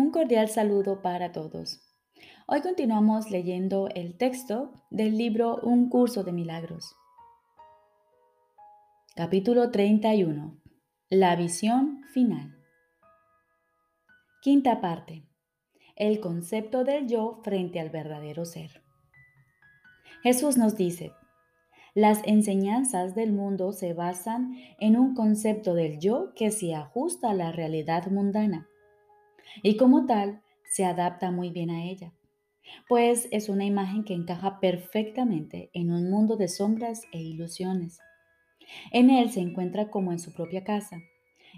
Un cordial saludo para todos. Hoy continuamos leyendo el texto del libro Un curso de milagros. Capítulo 31. La visión final. Quinta parte. El concepto del yo frente al verdadero ser. Jesús nos dice, las enseñanzas del mundo se basan en un concepto del yo que se ajusta a la realidad mundana y como tal se adapta muy bien a ella, pues es una imagen que encaja perfectamente en un mundo de sombras e ilusiones. En él se encuentra como en su propia casa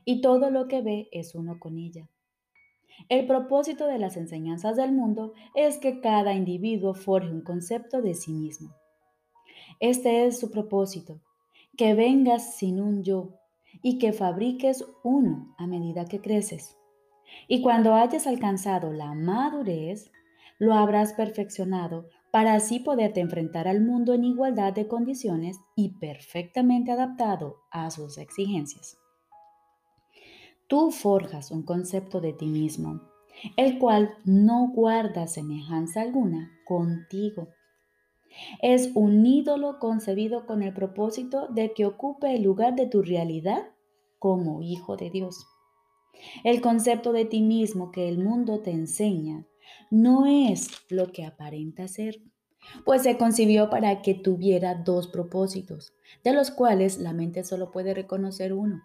y todo lo que ve es uno con ella. El propósito de las enseñanzas del mundo es que cada individuo forje un concepto de sí mismo. Este es su propósito, que vengas sin un yo y que fabriques uno a medida que creces. Y cuando hayas alcanzado la madurez, lo habrás perfeccionado para así poderte enfrentar al mundo en igualdad de condiciones y perfectamente adaptado a sus exigencias. Tú forjas un concepto de ti mismo, el cual no guarda semejanza alguna contigo. Es un ídolo concebido con el propósito de que ocupe el lugar de tu realidad como hijo de Dios. El concepto de ti mismo que el mundo te enseña no es lo que aparenta ser, pues se concibió para que tuviera dos propósitos, de los cuales la mente solo puede reconocer uno.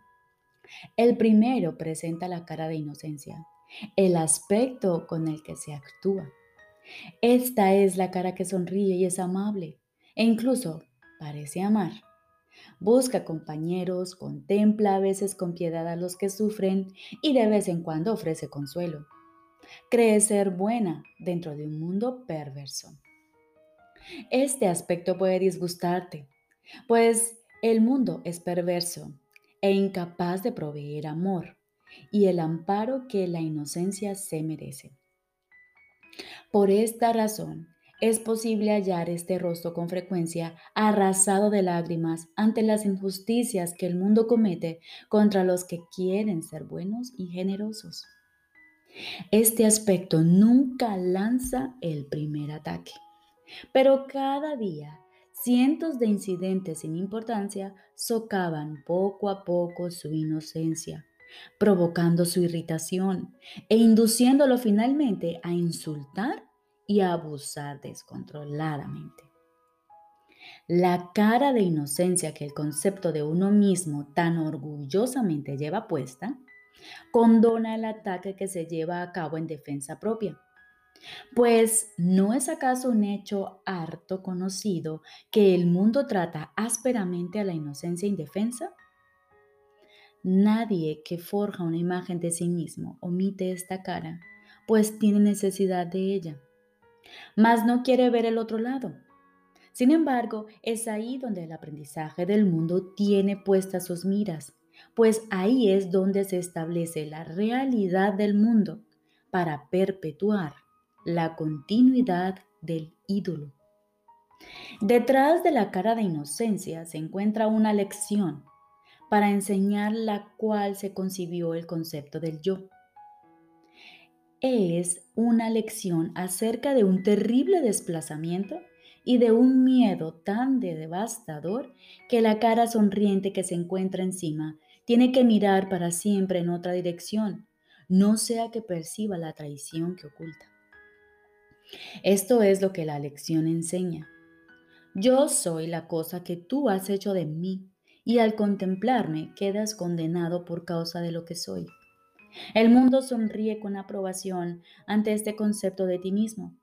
El primero presenta la cara de inocencia, el aspecto con el que se actúa. Esta es la cara que sonríe y es amable, e incluso parece amar. Busca compañeros, contempla a veces con piedad a los que sufren y de vez en cuando ofrece consuelo. Cree ser buena dentro de un mundo perverso. Este aspecto puede disgustarte, pues el mundo es perverso e incapaz de proveer amor y el amparo que la inocencia se merece. Por esta razón, es posible hallar este rostro con frecuencia arrasado de lágrimas ante las injusticias que el mundo comete contra los que quieren ser buenos y generosos. Este aspecto nunca lanza el primer ataque, pero cada día cientos de incidentes sin importancia socavan poco a poco su inocencia, provocando su irritación e induciéndolo finalmente a insultar y abusar descontroladamente. La cara de inocencia que el concepto de uno mismo tan orgullosamente lleva puesta, condona el ataque que se lleva a cabo en defensa propia. Pues ¿no es acaso un hecho harto conocido que el mundo trata ásperamente a la inocencia indefensa? Nadie que forja una imagen de sí mismo omite esta cara, pues tiene necesidad de ella mas no quiere ver el otro lado. Sin embargo, es ahí donde el aprendizaje del mundo tiene puestas sus miras, pues ahí es donde se establece la realidad del mundo para perpetuar la continuidad del ídolo. Detrás de la cara de inocencia se encuentra una lección para enseñar la cual se concibió el concepto del yo es una lección acerca de un terrible desplazamiento y de un miedo tan devastador que la cara sonriente que se encuentra encima tiene que mirar para siempre en otra dirección, no sea que perciba la traición que oculta. Esto es lo que la lección enseña. Yo soy la cosa que tú has hecho de mí y al contemplarme quedas condenado por causa de lo que soy. El mundo sonríe con aprobación ante este concepto de ti mismo,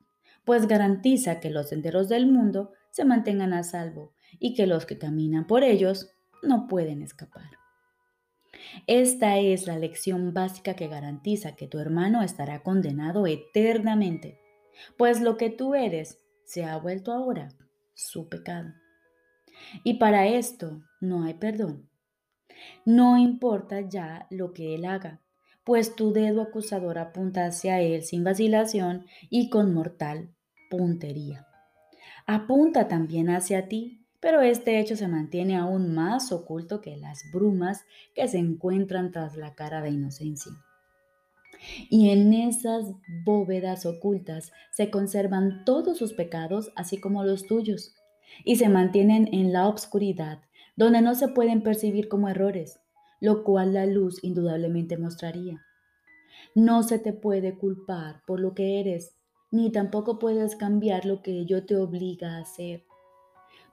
pues garantiza que los senderos del mundo se mantengan a salvo y que los que caminan por ellos no pueden escapar. Esta es la lección básica que garantiza que tu hermano estará condenado eternamente, pues lo que tú eres se ha vuelto ahora su pecado. Y para esto no hay perdón. No importa ya lo que él haga, pues tu dedo acusador apunta hacia él sin vacilación y con mortal puntería. Apunta también hacia ti, pero este hecho se mantiene aún más oculto que las brumas que se encuentran tras la cara de inocencia. Y en esas bóvedas ocultas se conservan todos sus pecados, así como los tuyos, y se mantienen en la obscuridad, donde no se pueden percibir como errores, lo cual la luz indudablemente mostraría. No se te puede culpar por lo que eres, ni tampoco puedes cambiar lo que ello te obliga a hacer.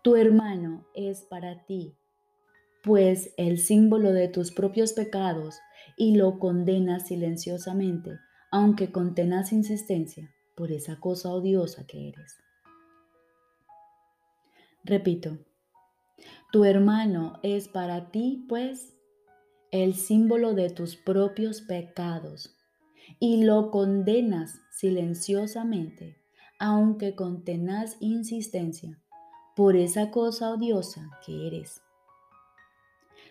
Tu hermano es para ti, pues el símbolo de tus propios pecados y lo condenas silenciosamente, aunque con tenaz insistencia, por esa cosa odiosa que eres. Repito, tu hermano es para ti, pues, el símbolo de tus propios pecados y lo condenas silenciosamente, aunque con tenaz insistencia, por esa cosa odiosa que eres.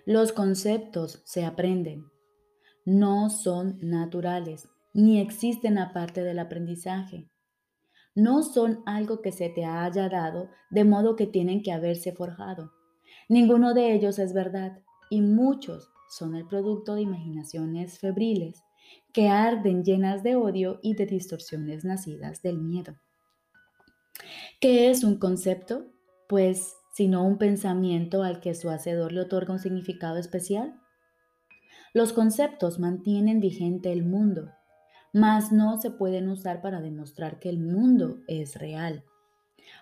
Los conceptos se aprenden, no son naturales, ni existen aparte del aprendizaje. No son algo que se te haya dado, de modo que tienen que haberse forjado. Ninguno de ellos es verdad, y muchos son el producto de imaginaciones febriles que arden llenas de odio y de distorsiones nacidas del miedo. ¿Qué es un concepto? Pues sino un pensamiento al que su hacedor le otorga un significado especial. Los conceptos mantienen vigente el mundo, mas no se pueden usar para demostrar que el mundo es real,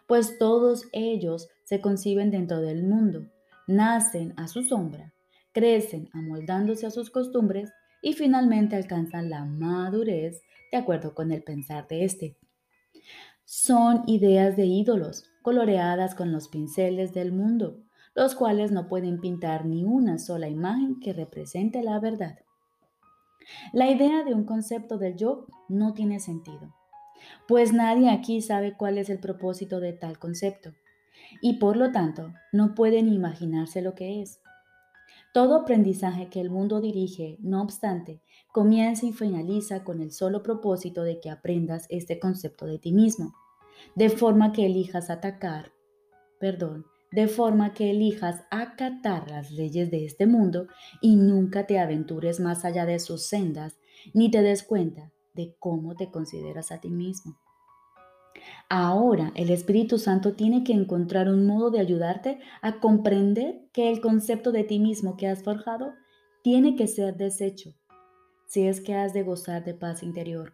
pues todos ellos se conciben dentro del mundo, nacen a su sombra, crecen amoldándose a sus costumbres y finalmente alcanzan la madurez de acuerdo con el pensar de éste. Son ideas de ídolos, coloreadas con los pinceles del mundo, los cuales no pueden pintar ni una sola imagen que represente la verdad. La idea de un concepto del yo no tiene sentido, pues nadie aquí sabe cuál es el propósito de tal concepto, y por lo tanto no pueden imaginarse lo que es. Todo aprendizaje que el mundo dirige, no obstante, comienza y finaliza con el solo propósito de que aprendas este concepto de ti mismo, de forma que elijas atacar, perdón, de forma que elijas acatar las leyes de este mundo y nunca te aventures más allá de sus sendas, ni te des cuenta de cómo te consideras a ti mismo. Ahora el Espíritu Santo tiene que encontrar un modo de ayudarte a comprender que el concepto de ti mismo que has forjado tiene que ser deshecho si es que has de gozar de paz interior.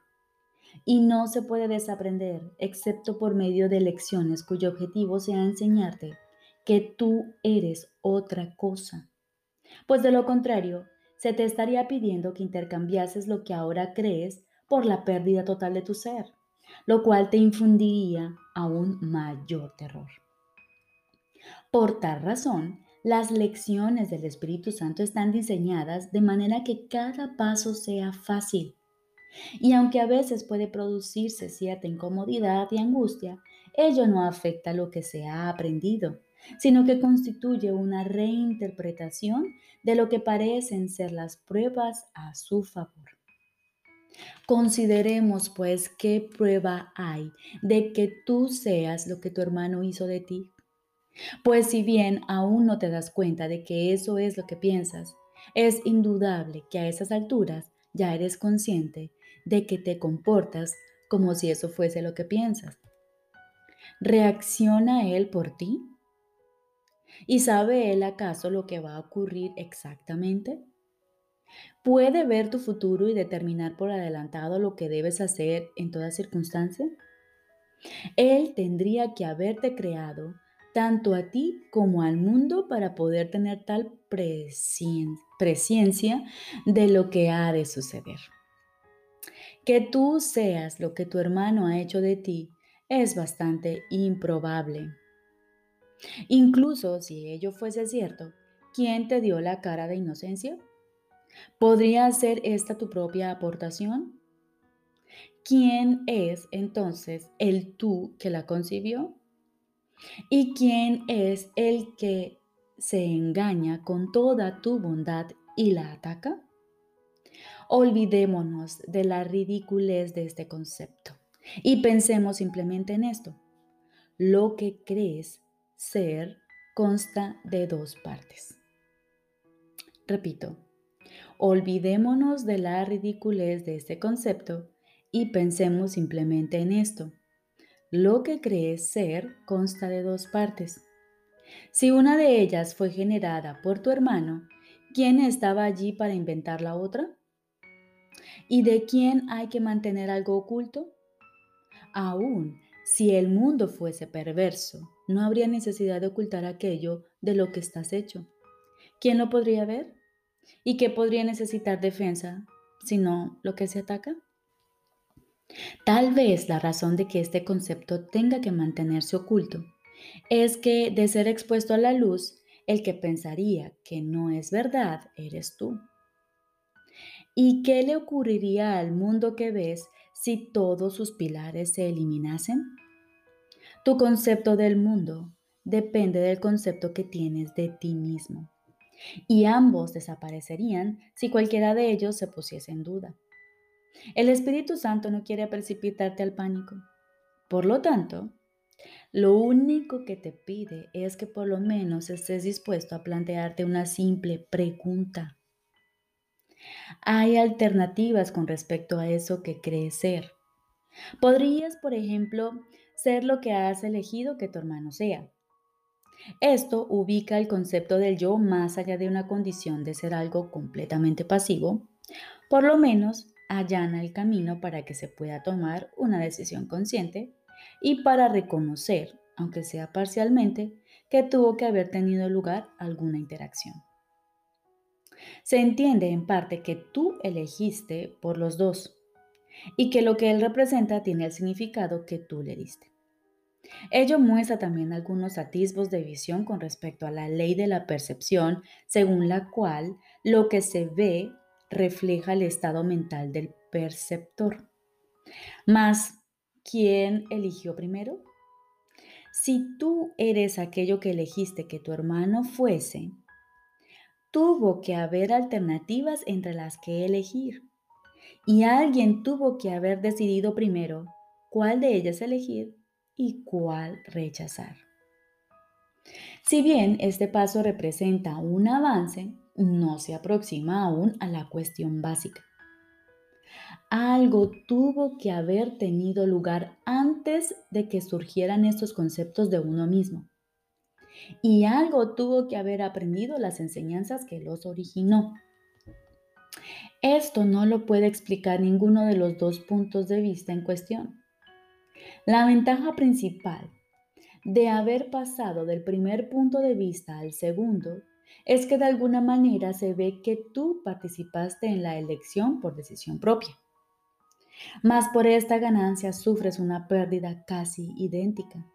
Y no se puede desaprender excepto por medio de lecciones cuyo objetivo sea enseñarte que tú eres otra cosa. Pues de lo contrario, se te estaría pidiendo que intercambiases lo que ahora crees por la pérdida total de tu ser lo cual te infundiría aún mayor terror. Por tal razón, las lecciones del Espíritu Santo están diseñadas de manera que cada paso sea fácil. Y aunque a veces puede producirse cierta incomodidad y angustia, ello no afecta lo que se ha aprendido, sino que constituye una reinterpretación de lo que parecen ser las pruebas a su favor. Consideremos pues qué prueba hay de que tú seas lo que tu hermano hizo de ti. Pues si bien aún no te das cuenta de que eso es lo que piensas, es indudable que a esas alturas ya eres consciente de que te comportas como si eso fuese lo que piensas. ¿Reacciona él por ti? ¿Y sabe él acaso lo que va a ocurrir exactamente? ¿Puede ver tu futuro y determinar por adelantado lo que debes hacer en toda circunstancia? Él tendría que haberte creado tanto a ti como al mundo para poder tener tal presencia de lo que ha de suceder. Que tú seas lo que tu hermano ha hecho de ti es bastante improbable. Incluso si ello fuese cierto, ¿quién te dio la cara de inocencia? ¿Podría ser esta tu propia aportación? ¿Quién es entonces el tú que la concibió? ¿Y quién es el que se engaña con toda tu bondad y la ataca? Olvidémonos de la ridiculez de este concepto y pensemos simplemente en esto. Lo que crees ser consta de dos partes. Repito, Olvidémonos de la ridiculez de este concepto y pensemos simplemente en esto. Lo que crees ser consta de dos partes. Si una de ellas fue generada por tu hermano, ¿quién estaba allí para inventar la otra? ¿Y de quién hay que mantener algo oculto? Aún si el mundo fuese perverso, no habría necesidad de ocultar aquello de lo que estás hecho. ¿Quién lo podría ver? ¿Y qué podría necesitar defensa sino lo que se ataca? Tal vez la razón de que este concepto tenga que mantenerse oculto es que de ser expuesto a la luz, el que pensaría que no es verdad eres tú. ¿Y qué le ocurriría al mundo que ves si todos sus pilares se eliminasen? Tu concepto del mundo depende del concepto que tienes de ti mismo. Y ambos desaparecerían si cualquiera de ellos se pusiese en duda. El Espíritu Santo no quiere precipitarte al pánico. Por lo tanto, lo único que te pide es que por lo menos estés dispuesto a plantearte una simple pregunta. Hay alternativas con respecto a eso que crees ser. Podrías, por ejemplo, ser lo que has elegido que tu hermano sea. Esto ubica el concepto del yo más allá de una condición de ser algo completamente pasivo, por lo menos allana el camino para que se pueda tomar una decisión consciente y para reconocer, aunque sea parcialmente, que tuvo que haber tenido lugar alguna interacción. Se entiende en parte que tú elegiste por los dos y que lo que él representa tiene el significado que tú le diste. Ello muestra también algunos atisbos de visión con respecto a la ley de la percepción, según la cual lo que se ve refleja el estado mental del perceptor. Mas, ¿quién eligió primero? Si tú eres aquello que elegiste que tu hermano fuese, tuvo que haber alternativas entre las que elegir. Y alguien tuvo que haber decidido primero cuál de ellas elegir y cuál rechazar. Si bien este paso representa un avance, no se aproxima aún a la cuestión básica. Algo tuvo que haber tenido lugar antes de que surgieran estos conceptos de uno mismo. Y algo tuvo que haber aprendido las enseñanzas que los originó. Esto no lo puede explicar ninguno de los dos puntos de vista en cuestión. La ventaja principal de haber pasado del primer punto de vista al segundo es que de alguna manera se ve que tú participaste en la elección por decisión propia. Mas por esta ganancia sufres una pérdida casi idéntica,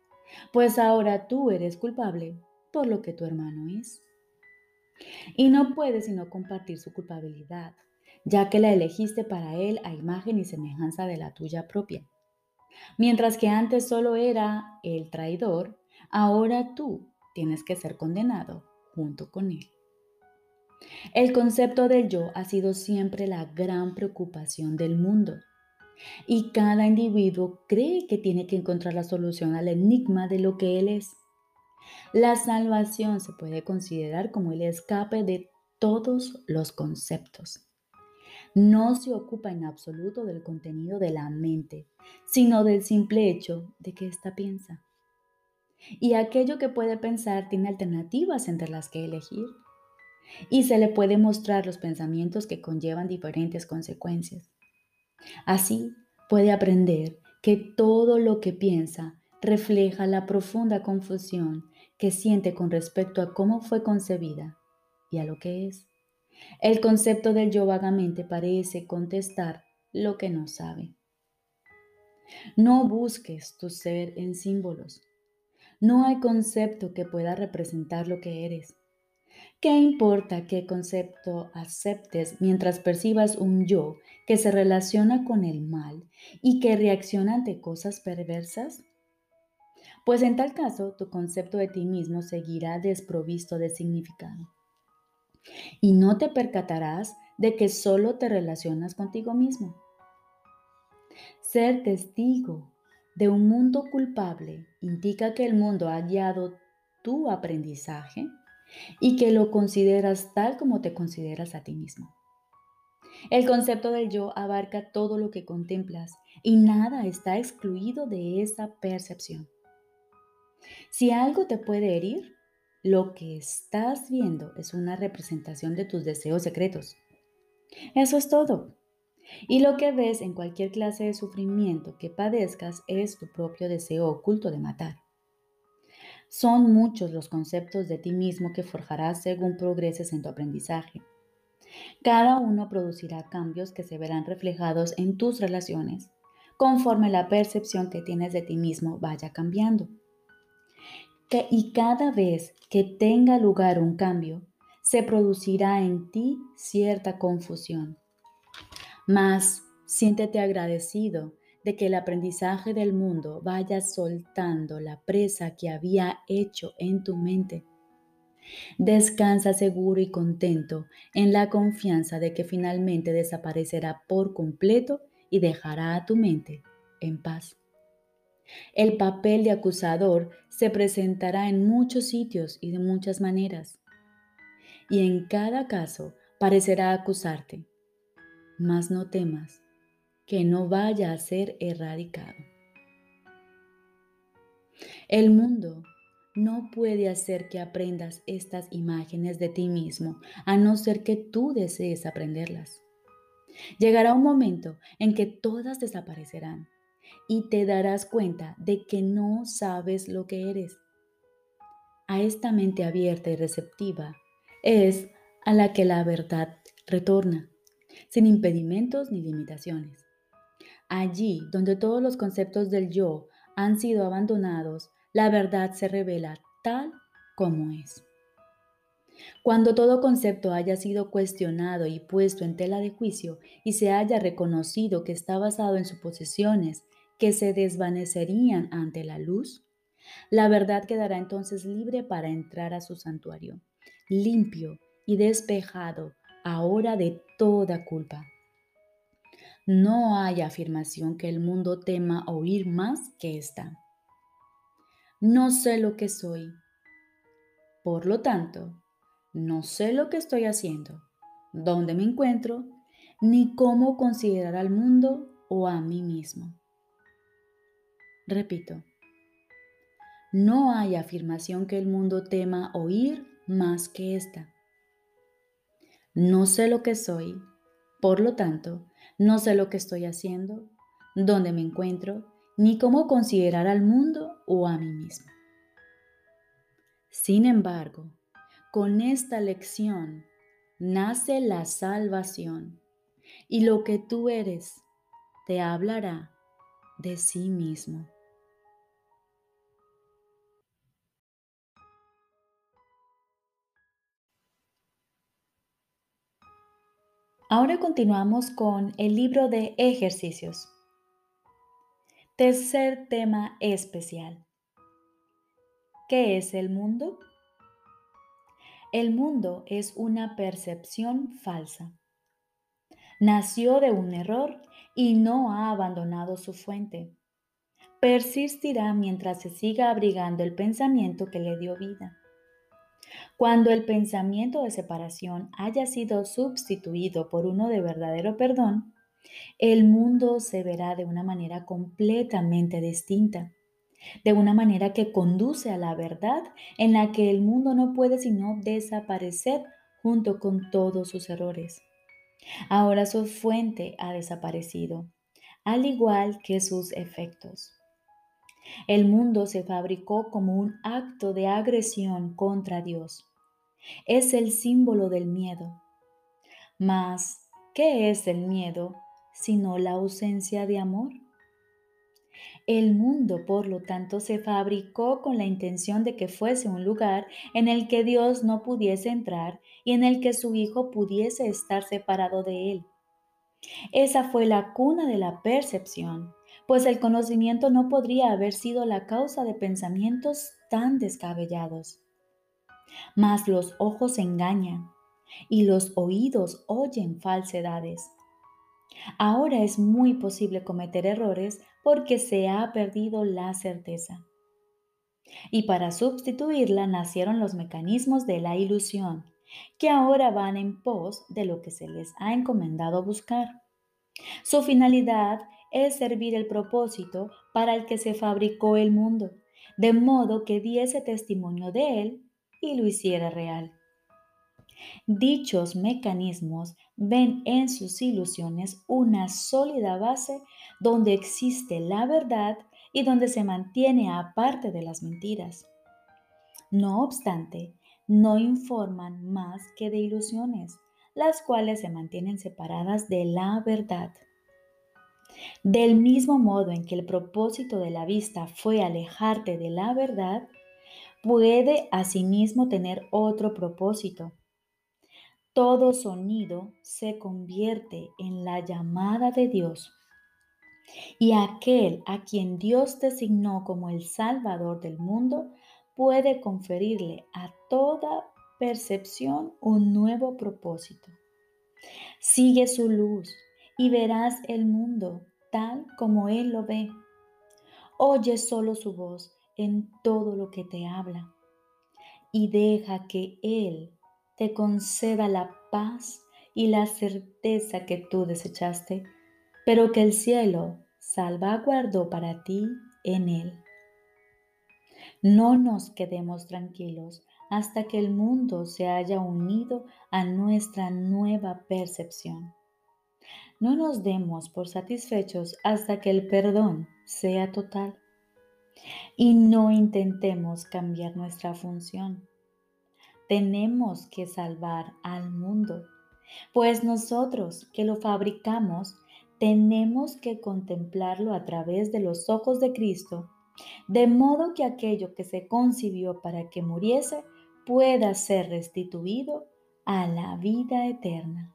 pues ahora tú eres culpable por lo que tu hermano es. Y no puedes sino compartir su culpabilidad, ya que la elegiste para él a imagen y semejanza de la tuya propia. Mientras que antes solo era el traidor, ahora tú tienes que ser condenado junto con él. El concepto del yo ha sido siempre la gran preocupación del mundo y cada individuo cree que tiene que encontrar la solución al enigma de lo que él es. La salvación se puede considerar como el escape de todos los conceptos. No se ocupa en absoluto del contenido de la mente, sino del simple hecho de que ésta piensa. Y aquello que puede pensar tiene alternativas entre las que elegir. Y se le puede mostrar los pensamientos que conllevan diferentes consecuencias. Así puede aprender que todo lo que piensa refleja la profunda confusión que siente con respecto a cómo fue concebida y a lo que es. El concepto del yo vagamente parece contestar lo que no sabe. No busques tu ser en símbolos. No hay concepto que pueda representar lo que eres. ¿Qué importa qué concepto aceptes mientras percibas un yo que se relaciona con el mal y que reacciona ante cosas perversas? Pues en tal caso tu concepto de ti mismo seguirá desprovisto de significado. Y no te percatarás de que solo te relacionas contigo mismo. Ser testigo de un mundo culpable indica que el mundo ha guiado tu aprendizaje y que lo consideras tal como te consideras a ti mismo. El concepto del yo abarca todo lo que contemplas y nada está excluido de esa percepción. Si algo te puede herir, lo que estás viendo es una representación de tus deseos secretos. Eso es todo. Y lo que ves en cualquier clase de sufrimiento que padezcas es tu propio deseo oculto de matar. Son muchos los conceptos de ti mismo que forjarás según progreses en tu aprendizaje. Cada uno producirá cambios que se verán reflejados en tus relaciones, conforme la percepción que tienes de ti mismo vaya cambiando. Y cada vez que tenga lugar un cambio, se producirá en ti cierta confusión. Mas siéntete agradecido de que el aprendizaje del mundo vaya soltando la presa que había hecho en tu mente Descansa seguro y contento en la confianza de que finalmente desaparecerá por completo y dejará a tu mente en paz. El papel de acusador se presentará en muchos sitios y de muchas maneras. Y en cada caso parecerá acusarte. Mas no temas que no vaya a ser erradicado. El mundo no puede hacer que aprendas estas imágenes de ti mismo, a no ser que tú desees aprenderlas. Llegará un momento en que todas desaparecerán y te darás cuenta de que no sabes lo que eres. A esta mente abierta y receptiva es a la que la verdad retorna, sin impedimentos ni limitaciones. Allí donde todos los conceptos del yo han sido abandonados, la verdad se revela tal como es. Cuando todo concepto haya sido cuestionado y puesto en tela de juicio y se haya reconocido que está basado en suposiciones que se desvanecerían ante la luz, la verdad quedará entonces libre para entrar a su santuario, limpio y despejado ahora de toda culpa. No hay afirmación que el mundo tema oír más que esta. No sé lo que soy. Por lo tanto, no sé lo que estoy haciendo, dónde me encuentro, ni cómo considerar al mundo o a mí mismo. Repito, no hay afirmación que el mundo tema oír más que esta. No sé lo que soy, por lo tanto, no sé lo que estoy haciendo, dónde me encuentro, ni cómo considerar al mundo o a mí mismo. Sin embargo, con esta lección nace la salvación y lo que tú eres te hablará de sí mismo. Ahora continuamos con el libro de ejercicios. Tercer tema especial. ¿Qué es el mundo? El mundo es una percepción falsa. Nació de un error y no ha abandonado su fuente. Persistirá mientras se siga abrigando el pensamiento que le dio vida. Cuando el pensamiento de separación haya sido sustituido por uno de verdadero perdón, el mundo se verá de una manera completamente distinta, de una manera que conduce a la verdad en la que el mundo no puede sino desaparecer junto con todos sus errores. Ahora su fuente ha desaparecido, al igual que sus efectos. El mundo se fabricó como un acto de agresión contra Dios. Es el símbolo del miedo. Mas, ¿qué es el miedo sino la ausencia de amor. El mundo, por lo tanto, se fabricó con la intención de que fuese un lugar en el que Dios no pudiese entrar y en el que su Hijo pudiese estar separado de él. Esa fue la cuna de la percepción, pues el conocimiento no podría haber sido la causa de pensamientos tan descabellados. Mas los ojos engañan y los oídos oyen falsedades. Ahora es muy posible cometer errores porque se ha perdido la certeza. Y para sustituirla nacieron los mecanismos de la ilusión, que ahora van en pos de lo que se les ha encomendado buscar. Su finalidad es servir el propósito para el que se fabricó el mundo, de modo que diese testimonio de él y lo hiciera real. Dichos mecanismos ven en sus ilusiones una sólida base donde existe la verdad y donde se mantiene aparte de las mentiras. No obstante, no informan más que de ilusiones, las cuales se mantienen separadas de la verdad. Del mismo modo en que el propósito de la vista fue alejarte de la verdad, puede asimismo tener otro propósito. Todo sonido se convierte en la llamada de Dios. Y aquel a quien Dios designó como el Salvador del mundo puede conferirle a toda percepción un nuevo propósito. Sigue su luz y verás el mundo tal como Él lo ve. Oye solo su voz en todo lo que te habla y deja que Él te conceda la paz y la certeza que tú desechaste, pero que el cielo salvaguardó para ti en Él. No nos quedemos tranquilos hasta que el mundo se haya unido a nuestra nueva percepción. No nos demos por satisfechos hasta que el perdón sea total. Y no intentemos cambiar nuestra función. Tenemos que salvar al mundo, pues nosotros que lo fabricamos tenemos que contemplarlo a través de los ojos de Cristo, de modo que aquello que se concibió para que muriese pueda ser restituido a la vida eterna.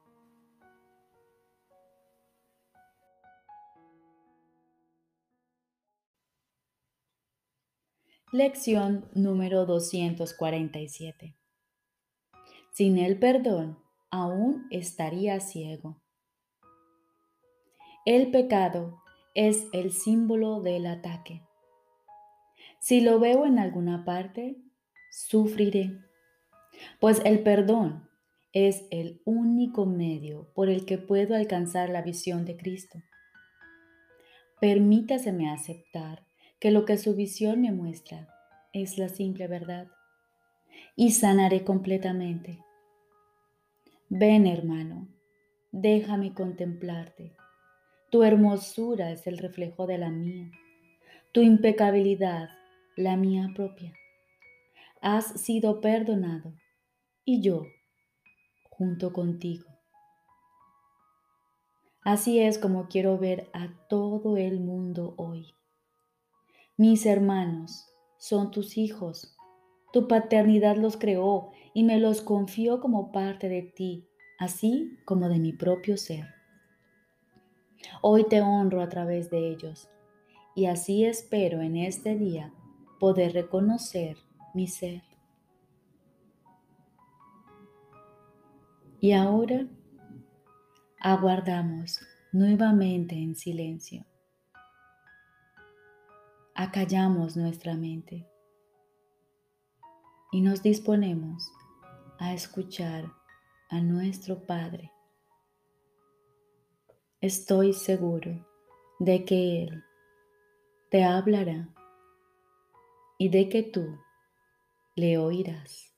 Lección número 247. Sin el perdón, aún estaría ciego. El pecado es el símbolo del ataque. Si lo veo en alguna parte, sufriré, pues el perdón es el único medio por el que puedo alcanzar la visión de Cristo. Permítaseme aceptar que lo que su visión me muestra es la simple verdad y sanaré completamente. Ven hermano, déjame contemplarte. Tu hermosura es el reflejo de la mía, tu impecabilidad la mía propia. Has sido perdonado y yo junto contigo. Así es como quiero ver a todo el mundo hoy. Mis hermanos son tus hijos. Tu paternidad los creó y me los confió como parte de ti, así como de mi propio ser. Hoy te honro a través de ellos y así espero en este día poder reconocer mi ser. Y ahora aguardamos nuevamente en silencio acallamos nuestra mente y nos disponemos a escuchar a nuestro Padre. Estoy seguro de que Él te hablará y de que tú le oirás.